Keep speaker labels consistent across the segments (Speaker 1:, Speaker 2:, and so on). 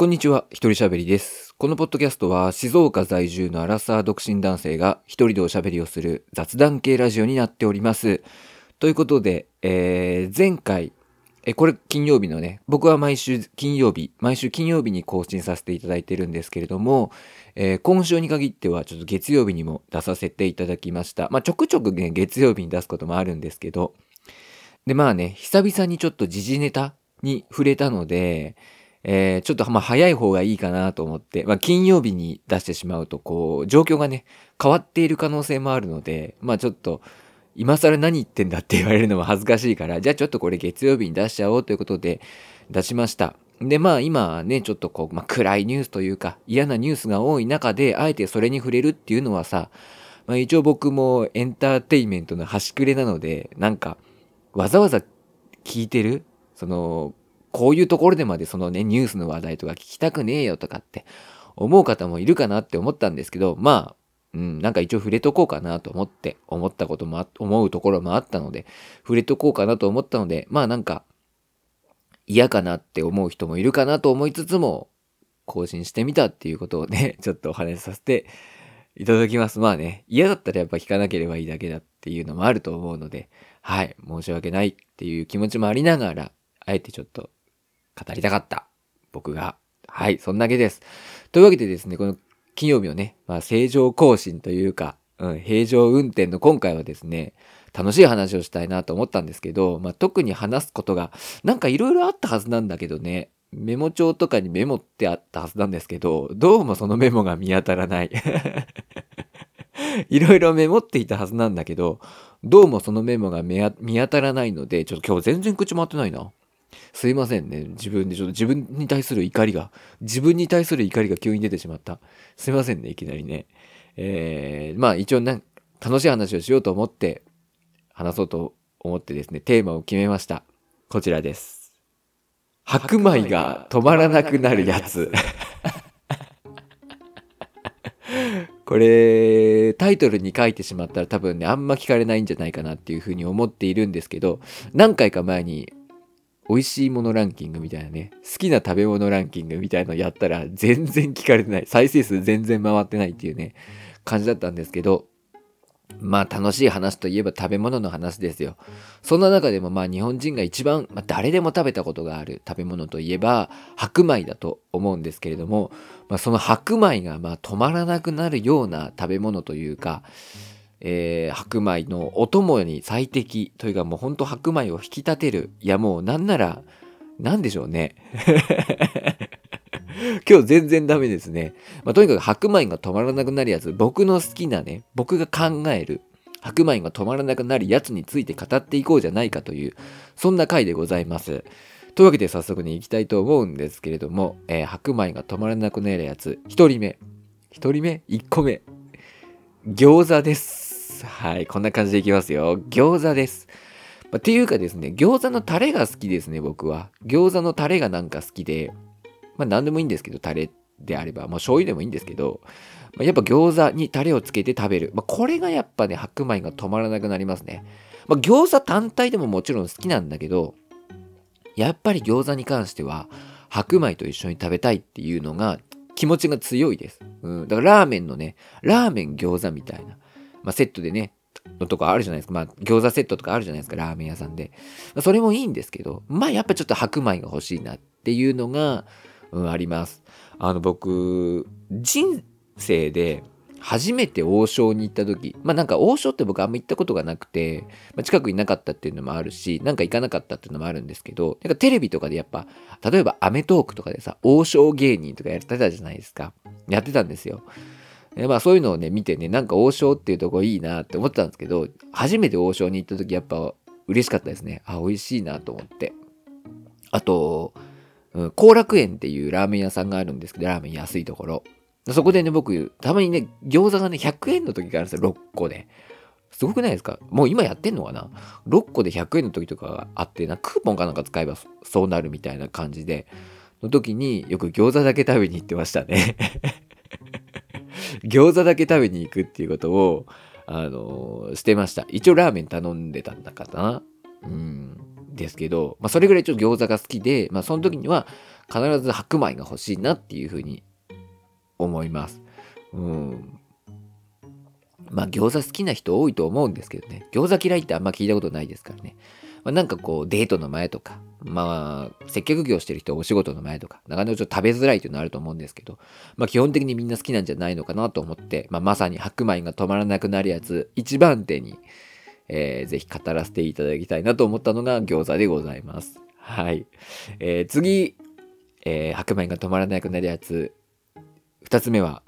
Speaker 1: こんにちは、一人喋りです。このポッドキャストは静岡在住のアラサー独身男性が一人でおしゃべりをする雑談系ラジオになっております。ということで、えー前回、え、これ金曜日のね、僕は毎週金曜日、毎週金曜日に更新させていただいてるんですけれども、えー今週に限ってはちょっと月曜日にも出させていただきました。まあちょくちょくね、月曜日に出すこともあるんですけど、で、まあね、久々にちょっと時事ネタに触れたので、えーちょっとま早い方がいいかなと思って、まあ金曜日に出してしまうと、こう、状況がね、変わっている可能性もあるので、まあちょっと、今更何言ってんだって言われるのも恥ずかしいから、じゃあちょっとこれ月曜日に出しちゃおうということで出しました。で、まあ今ね、ちょっとこう、まあ暗いニュースというか、嫌なニュースが多い中で、あえてそれに触れるっていうのはさ、まあ一応僕もエンターテインメントの端くれなので、なんか、わざわざ聞いてるその、こういうところでまでそのね、ニュースの話題とか聞きたくねえよとかって思う方もいるかなって思ったんですけど、まあ、うん、なんか一応触れとこうかなと思って、思ったこともあ、思うところもあったので、触れとこうかなと思ったので、まあなんか、嫌かなって思う人もいるかなと思いつつも、更新してみたっていうことをね、ちょっとお話しさせていただきます。まあね、嫌だったらやっぱ聞かなければいいだけだっていうのもあると思うので、はい、申し訳ないっていう気持ちもありながら、あえてちょっと語りたかった。僕が。はい、そんだけです。というわけでですね、この金曜日のね、まあ、正常更新というか、うん、平常運転の今回はですね、楽しい話をしたいなと思ったんですけど、まあ、特に話すことが、なんかいろいろあったはずなんだけどね、メモ帳とかにメモってあったはずなんですけど、どうもそのメモが見当たらない。いろいろメモっていたはずなんだけど、どうもそのメモが見当たらないので、ちょっと今日全然口回ってないな。すいませんね。自分でちょっと自分に対する怒りが、自分に対する怒りが急に出てしまった。すいませんね、いきなりね。えー、まあ一応なん楽しい話をしようと思って、話そうと思ってですね、テーマを決めました。こちらです。白米が止まらなくなるやつ。これ、タイトルに書いてしまったら多分ね、あんま聞かれないんじゃないかなっていうふうに思っているんですけど、何回か前に美味しいものランキングみたいなね、好きな食べ物ランキングみたいのやったら全然聞かれてない。再生数全然回ってないっていうね、感じだったんですけど、まあ楽しい話といえば食べ物の話ですよ。そんな中でもまあ日本人が一番、まあ、誰でも食べたことがある食べ物といえば白米だと思うんですけれども、まあ、その白米がま止まらなくなるような食べ物というか、えー白米のお供に最適というかもうほんと白米を引き立てる。いやもうなんならなんでしょうね。今日全然ダメですね、まあ、とにかく白米が止まらなくなるやつ僕の好きなね僕が考える白米が止まらなくなるやつについて語っていこうじゃないかというそんな回でございます。というわけで早速ね行きたいと思うんですけれども、えー白米が止まらなくなるやつ1人目。1人目？1個目。餃子です。はい、こんな感じでいきますよ。餃子です。まあっていうかですね、餃子のタレが好きですね、僕は。餃子のタレがなんか好きで、まあ何でもいいんですけど、タレであれば、まあ醤油でもいいんですけど、まあ、やっぱ餃子にタレをつけて食べる。まあこれがやっぱね、白米が止まらなくなりますね。まあ餃子単体でももちろん好きなんだけど、やっぱり餃子に関しては、白米と一緒に食べたいっていうのが気持ちが強いです。うん。だからラーメンのね、ラーメン餃子みたいな、まあ、セットでね、のとかあるじゃないですか。まあ、餃子セットとかあるじゃないですか、ラーメン屋さんで。まあそれもいいんですけど、まあ、やっぱちょっと白米が欲しいなっていうのが、うん、あります。あの、僕、人生で初めて王将に行った時、まあなんか王将って僕あんま行ったことがなくて、まあ、近くになかったっていうのもあるし、なんか行かなかったっていうのもあるんですけど、なんかテレビとかでやっぱ、例えばアメトークとかでさ、王将芸人とかやってたじゃないですか。やってたんですよ。まあそういうのをね、見てね、なんか王将っていうとこいいなって思ってたんですけど、初めて王将に行った時やっぱ嬉しかったですね。あ、美味しいなと思って。あと、うん後楽園っていうラーメン屋さんがあるんですけど、ラーメン安いところ。そこでね、僕、たまにね、餃子がね、100円の時があるんですよ、6個で。すごくないですか？もう今やってんのかな ?6 個で100円の時とかがあってな、クーポンかなんか使えばそうなるみたいな感じで、の時によく餃子だけ食べに行ってましたね。餃子だけ食べに行くっていうことを、あのーしてました。一応ラーメン頼んでたんだかな。うん。ですけど、まあ、それぐらいちょっと餃子が好きで、まあ、その時には必ず白米が欲しいなっていうふうに思います。うん。まあ餃子好きな人多いと思うんですけどね。餃子嫌いってあんま聞いたことないですからね。まあ、なんかこうデートの前とか、まあ接客業してる人お仕事の前とか、なかなかちょっと食べづらいっていうのはあると思うんですけど、まあ基本的にみんな好きなんじゃないのかなと思って、まあまさに白米が止まらなくなるやつ、一番手に、えー、ぜひ語らせていただきたいなと思ったのが餃子でございます。はい。えー、次、えー、白米が止まらなくなるやつ、二つ目は、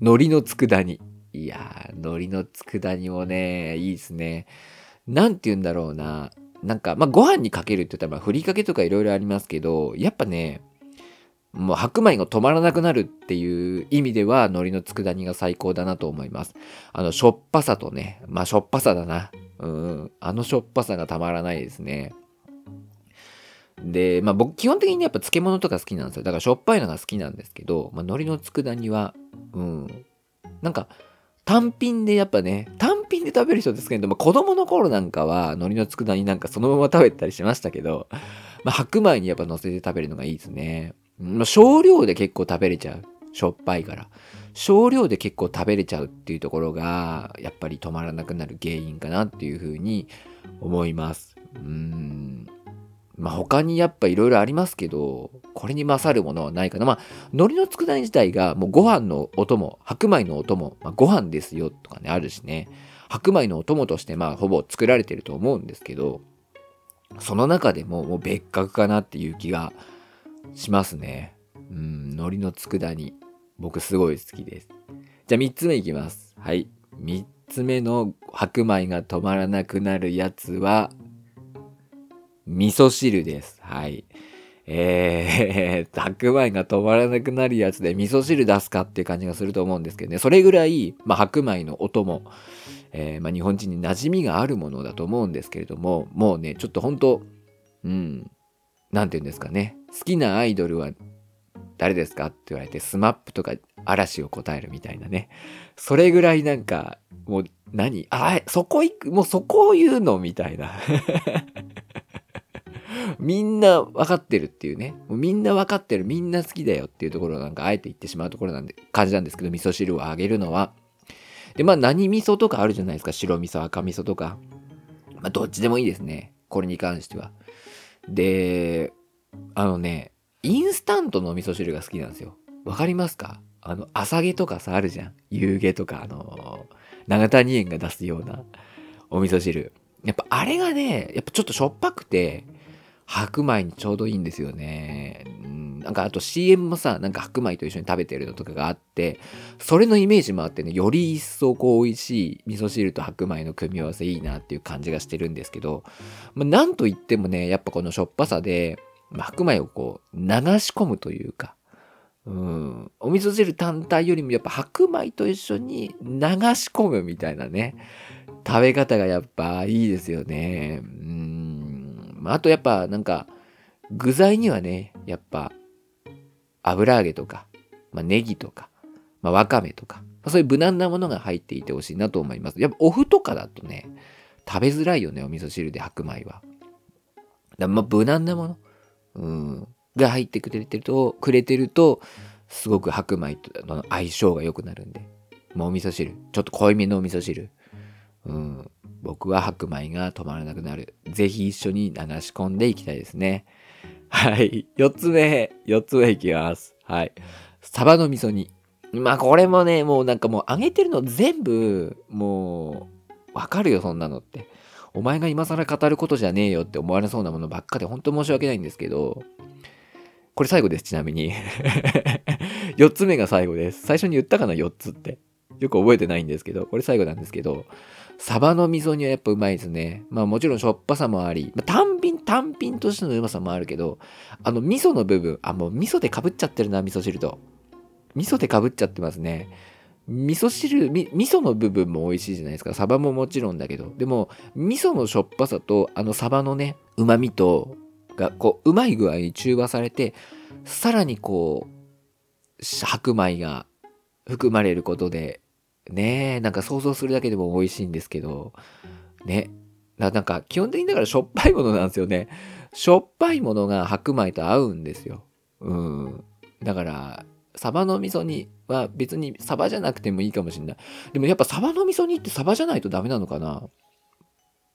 Speaker 1: 海苔の佃煮。いやー、海苔の佃煮もね、いいですね。なんて言うんだろうな。なんか、まあ、ご飯にかけるって言ったら、ま、ふりかけとかいろいろありますけど、やっぱね、もう白米が止まらなくなるっていう意味では、海苔の佃煮が最高だなと思います。あの、しょっぱさとね、まあ、しょっぱさだな。うん、あのしょっぱさがたまらないですね。で、まあ僕基本的にやっぱ漬物とか好きなんですよ。だからしょっぱいのが好きなんですけど、まあ、海苔の佃煮は、うん、なんか単品でやっぱね、単品で食べる人ですけど、まあ、子供の頃なんかは海苔の佃煮なんかそのまま食べたりしましたけど、まあ、白米にやっぱ乗せて食べるのがいいですね。まあ、少量で結構食べれちゃう。しょっぱいから。少量で結構食べれちゃうっていうところが、やっぱり止まらなくなる原因かなっていうふうに思います。うん。まあ他にやっぱいろいろありますけど、これに勝るものはないかな。まあ、海苔の佃煮自体がもうご飯のお供、白米のお供、まあ、ご飯ですよとかね、あるしね。白米のお供としてまあほぼ作られてると思うんですけど、その中でももう別格かなっていう気がしますね。うん、海苔の佃煮。僕すごい好きです。じゃあ3つ目いきます。はい。3つ目の白米が止まらなくなるやつは、味噌汁です。はい。えー、白米が止まらなくなるやつで味噌汁出すかっていう感じがすると思うんですけどね。それぐらい、まあ、白米のお供、えー、まあ、日本人に馴染みがあるものだと思うんですけれども、もうね、ちょっと本当うん、なんて言うんですかね。好きなアイドルは誰ですかって言われて、スマップとか嵐を答えるみたいなね。それぐらいなんか、もう何？あ、そこ行く、もうそこを言うの？みたいな。みんな分かってるっていうね。もうみんな分かってる、みんな好きだよっていうところなんかあえて言ってしまうところなんで、感じなんですけど、味噌汁をあげるのは。で、まあ何味噌とかあるじゃないですか。白味噌、赤味噌とか。まあどっちでもいいですね。これに関しては。で、あのね、インスタントのお味噌汁が好きなんですよ。わかりますか？あの、朝毛とかさ、あるじゃん。夕毛とか、あの長谷園が出すようなお味噌汁。やっぱあれがね、やっぱちょっとしょっぱくて、白米にちょうどいいんですよね。うん、なんかあと CM もさ、なんか白米と一緒に食べてるのとかがあって、それのイメージもあってね、より一層こう美味しい味噌汁と白米の組み合わせいいなっていう感じがしてるんですけど、まあ、なんといってもね、やっぱこのしょっぱさで、まあ、白米をこう流し込むというか、うん、お味噌汁単体よりもやっぱ白米と一緒に流し込むみたいなね、食べ方がやっぱいいですよね。うん、あとやっぱなんか、具材にはね、やっぱ、油揚げとか、まあ、ネギとか、まあ、わかめとか、まあ、そういう無難なものが入っていてほしいなと思います。やっぱお麩とかだとね、食べづらいよね、お味噌汁で白米は。だまあ、無難なもの、うん、が入ってくれてると、くれてると、すごく白米との相性が良くなるんで、もうお味噌汁、ちょっと濃いめのお味噌汁、うん、僕は白米が止まらなくなる。ぜひ一緒に流し込んでいきたいですね。はい。四つ目、四つ目いきます。はい。サバの味噌煮。まあこれもね、もうなんかもう揚げてるの全部、もう、わかるよ、そんなのって。お前が今更語ることじゃねえよって思われそうなものばっかで本当申し訳ないんですけど、これ最後です、ちなみに。4つ目が最後です。最初に言ったかな、4つって。よく覚えてないんですけど、これ最後なんですけど、サバの味噌煮はやっぱうまいですね。まあもちろんしょっぱさもあり、まあ、単品単品としてのうまさもあるけど、あの味噌の部分、あ、もう味噌でかぶっちゃってるな、味噌汁と。味噌でかぶっちゃってますね。味噌汁味噌の部分も美味しいじゃないですか。サバももちろんだけど。でも、味噌のしょっぱさと、あのサバのね、旨味と、が、こう、うまい具合に中和されて、さらにこう、白米が含まれることで、ねえ、なんか想像するだけでも美味しいんですけど、ね。なんか基本的にだからしょっぱいものなんですよね。しょっぱいものが白米と合うんですよ。うん。だからサバの味噌煮は別にサバじゃなくてもいいかもしれない。でもやっぱサバの味噌煮ってサバじゃないとダメなのかな？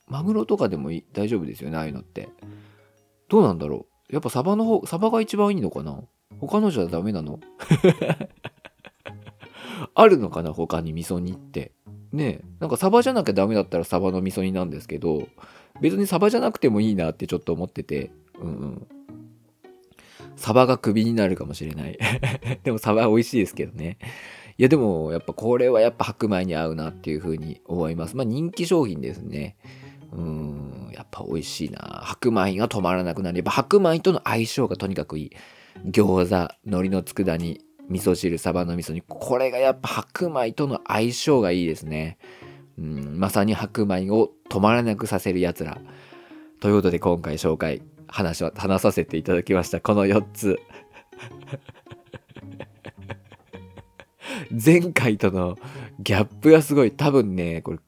Speaker 1: マグロとかでもいい大丈夫ですよねああいうのって。どうなんだろう？やっぱサバの方サバが一番いいのかな？他のじゃダメなの？あるのかな他に味噌煮って。ねなんかサバじゃなきゃダメだったらサバの味噌煮なんですけど別にサバじゃなくてもいいなってちょっと思ってて。うんうん。サバがクビになるかもしれない。でもサバ美味しいですけどね。いやでもやっぱこれはやっぱ白米に合うなっていう風に思います。まあ人気商品ですね。うん。やっぱ美味しいな。白米が止まらなくなるやっぱ白米との相性がとにかくいい。餃子海苔の佃煮。味噌汁サバの味噌煮これがやっぱ白米との相性がいいですね。うんまさに白米を止まらなくさせるやつら。ということで今回紹介話は話させていただきました。この4つ。前回とのギャップがすごい。多分ねこれ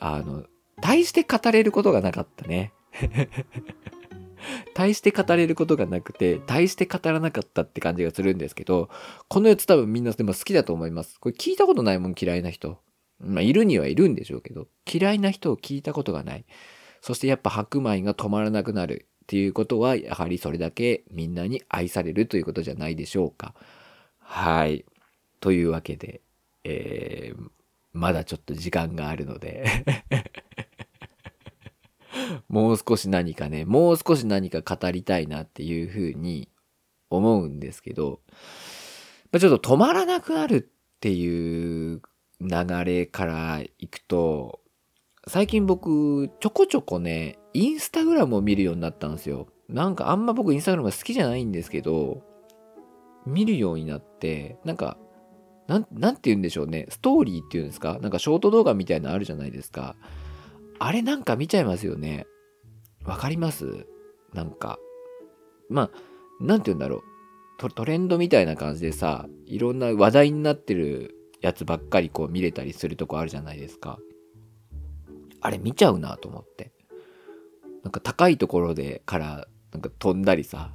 Speaker 1: あの大して語れることがなかったね。大して語れることがなくて大して語らなかったって感じがするんですけどこの4つ多分みんなでも好きだと思います。これ聞いたことないもん嫌いな人。まあいるにはいるんでしょうけど嫌いな人を聞いたことがない。そしてやっぱ白米が止まらなくなるっていうことはやはりそれだけみんなに愛されるということじゃないでしょうか。はい。というわけで、えー、まだちょっと時間があるので。もう少し何かね、もう少し何か語りたいなっていうふうに思うんですけど、ま、ちょっと止まらなくなるっていう流れからいくと、最近僕ちょこちょこね、インスタグラムを見るようになったんですよ。なんかあんま僕インスタグラムが好きじゃないんですけど、見るようになって、なんか、なん、なんて言うんでしょうね。ストーリーっていうんですか？なんかショート動画みたいなのあるじゃないですか。あれなんか見ちゃいますよね。わかります？なんか。まあ、なんて言うんだろうト。トレンドみたいな感じでさ、いろんな話題になってるやつばっかりこう見れたりするとこあるじゃないですか。あれ見ちゃうなと思って。なんか高いところでからなんか飛んだりさ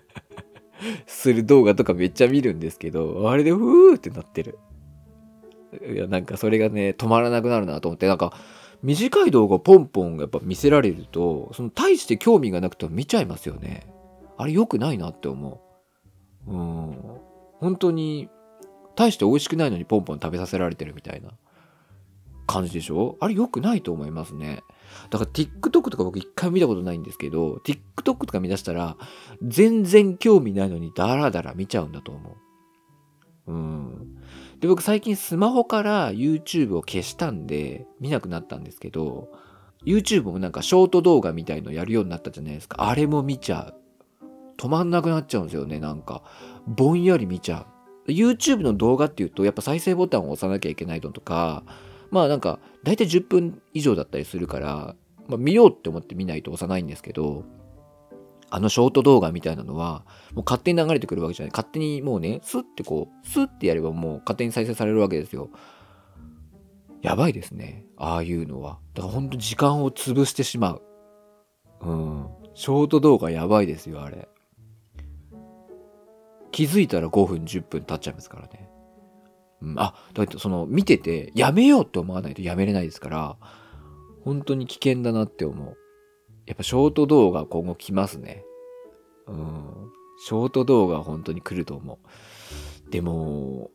Speaker 1: する動画とかめっちゃ見るんですけど、あれでふーってなってる。いや、なんかそれがね、止まらなくなるなと思って、なんか短い動画ポンポンやっぱ見せられるとその大して興味がなくても見ちゃいますよね。あれ良くないなって思う。うん。本当に大して美味しくないのにポンポン食べさせられてるみたいな。感じでしょ？あれ良くないと思いますね。だから TikTok とか僕一回見たことないんですけど TikTok とか見出したら全然興味ないのにダラダラ見ちゃうんだと思う。うん。で、僕最近スマホから YouTube を消したんで、見なくなったんですけど、YouTube もなんかショート動画みたいのやるようになったじゃないですか。あれも見ちゃう。止まんなくなっちゃうんですよね、なんか。ぼんやり見ちゃう。YouTube の動画っていうと、やっぱ再生ボタンを押さなきゃいけないのとか、まあなんか、だいたい10分以上だったりするから、まあ、見ようって思って見ないと押さないんですけど、あのショート動画みたいなのは、もう勝手に流れてくるわけじゃない。勝手にもうね、スッてこう、スッてやればもう勝手に再生されるわけですよ。やばいですね。ああいうのは。だからほんと時間を潰してしまう。うん。ショート動画やばいですよ、あれ。気づいたら5分、10分経っちゃいますからね。うん、あ、だってその見ててやめようって思わないとやめれないですから、本当に危険だなって思う。やっぱショート動画今後来ますね。うん。ショート動画本当に来ると思う。でも、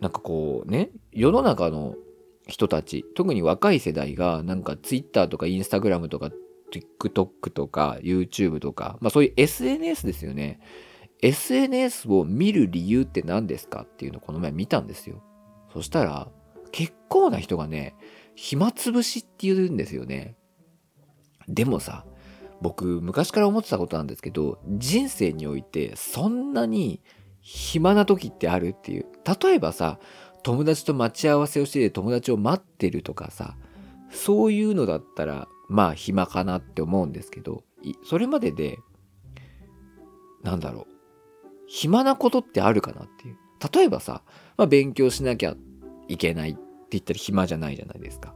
Speaker 1: なんかこうね、世の中の人たち、特に若い世代がなんか Twitter とか Instagram とか TikTok とか YouTube とか、まあそういう SNS ですよね。SNS を見る理由って何ですかっていうのをこの前見たんですよ。そしたら、結構な人がね、暇つぶしって言うんですよね。でもさ、僕昔から思ってたことなんですけど人生においてそんなに暇な時ってあるっていう。例えばさ友達と待ち合わせをして友達を待ってるとかさそういうのだったらまあ暇かなって思うんですけどそれまででなんだろう暇なことってあるかなっていう。例えばさ、まあ、勉強しなきゃいけないって言ったら暇じゃないじゃないですか。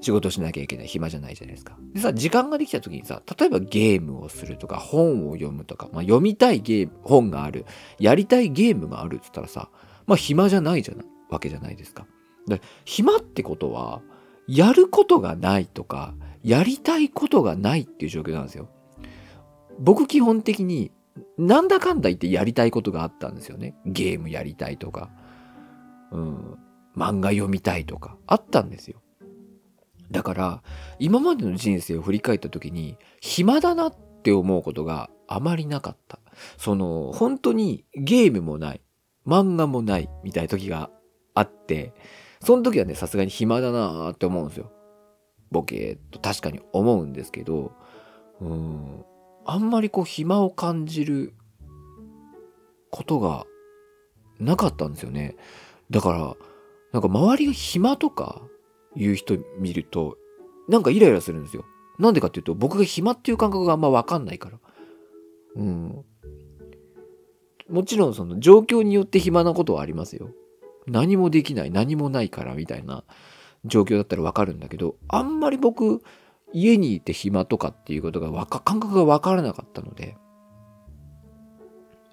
Speaker 1: 仕事しなきゃいけない暇じゃないじゃないですか。でさ、時間ができた時にさ、例えばゲームをするとか、本を読むとか、まあ、読みたいゲーム、本がある、やりたいゲームがあるって言ったらさ、まあ暇じゃないじゃない、わけじゃないですか。で暇ってことは、やることがないとか、やりたいことがないっていう状況なんですよ。僕基本的になんだかんだ言ってやりたいことがあったんですよね。ゲームやりたいとか、うん、漫画読みたいとか、あったんですよ。だから、今までの人生を振り返った時に、暇だなって思うことがあまりなかった。その、本当にゲームもない、漫画もないみたいな時があって、その時はね、さすがに暇だなって思うんですよ。ボケーっと確かに思うんですけど、うん、あんまりこう暇を感じることがなかったんですよね。だから、なんか周りが暇とか言う人見ると、なんかイライラするんですよ。なんでかっていうと、僕が暇っていう感覚があんまわかんないから。うん。もちろんその状況によって暇なことはありますよ。何もできない、何もないからみたいな状況だったらわかるんだけど、あんまり僕、家にいて暇とかっていうことがわか、感覚がわからなかったので、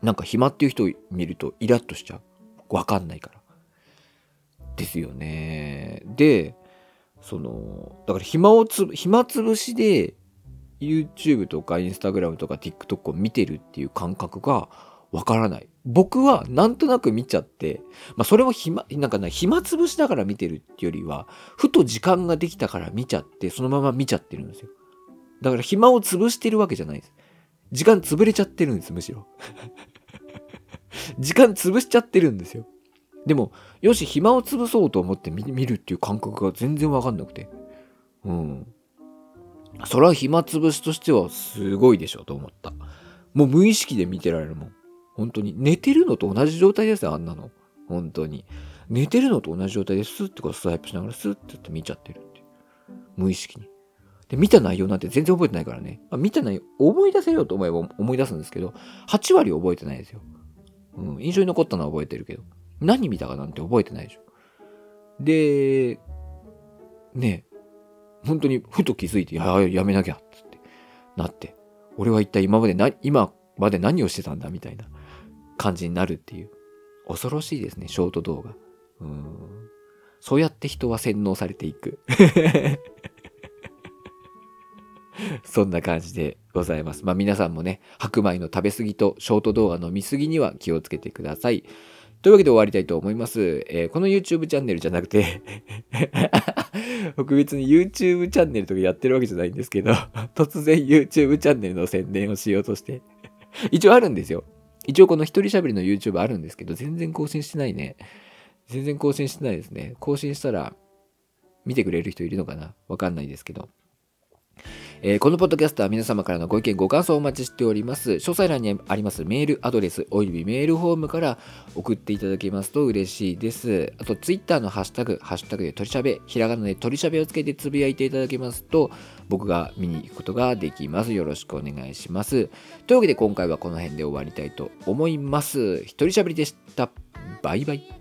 Speaker 1: なんか暇っていう人を見るとイラッとしちゃう。わかんないから。ですよね。で、その、だから暇をつ、暇つぶしで YouTube とか Instagram とか TikTok を見てるっていう感覚がわからない。僕はなんとなく見ちゃって、まあそれも暇、なんかね、暇つぶしだから見てるっていうよりは、ふと時間ができたから見ちゃって、そのまま見ちゃってるんですよ。だから暇を潰してるわけじゃないです。時間潰れちゃってるんです、むしろ。時間潰しちゃってるんですよ。でも、よし、暇を潰そうと思って見るっていう感覚が全然わかんなくて。うん。それは暇つぶしとしてはすごいでしょと思った。もう無意識で見てられるもん。本当に。寝てるのと同じ状態ですよ、あんなの。本当に。寝てるのと同じ状態ですってこうスワイプしながらスッってって見ちゃってるって無意識に。で、見た内容なんて全然覚えてないからね。まあ、見た内容、思い出せようと思えば思い出すんですけど、8割覚えてないですよ。うん、印象に残ったのは覚えてるけど。何見たかなんて覚えてないでしょ。で、ね本当にふと気づいて、や、やめなきゃ、つってなって、俺は一体今までな、今まで何をしてたんだみたいな。感じになるっていう。恐ろしいですね、ショート動画。うん。そうやって人は洗脳されていく。そんな感じでございます。まあ皆さんもね、白米の食べ過ぎとショート動画の見過ぎには気をつけてください。というわけで終わりたいと思います。えー、この YouTube チャンネルじゃなくて 僕別に YouTube チャンネルとかやってるわけじゃないんですけど、突然 YouTube チャンネルの宣伝をしようとして 一応あるんですよ。一応この一人喋りの YouTube あるんですけど、全然更新してないね。全然更新してないですね。更新したら見てくれる人いるのかな？わかんないですけど。えー、このポッドキャストは皆様からのご意見、ご感想をお待ちしております。詳細欄にありますメールアドレスおよびメールフォームから送っていただけますと嬉しいです。あと、ツイッターのハッシュタグ、ハッシュタグで取りしゃべ、ひらがなで取りしゃべをつけてつぶやいていただけますと、僕が見に行くことができます。よろしくお願いします。というわけで今回はこの辺で終わりたいと思います。一人しゃべりでした。バイバイ。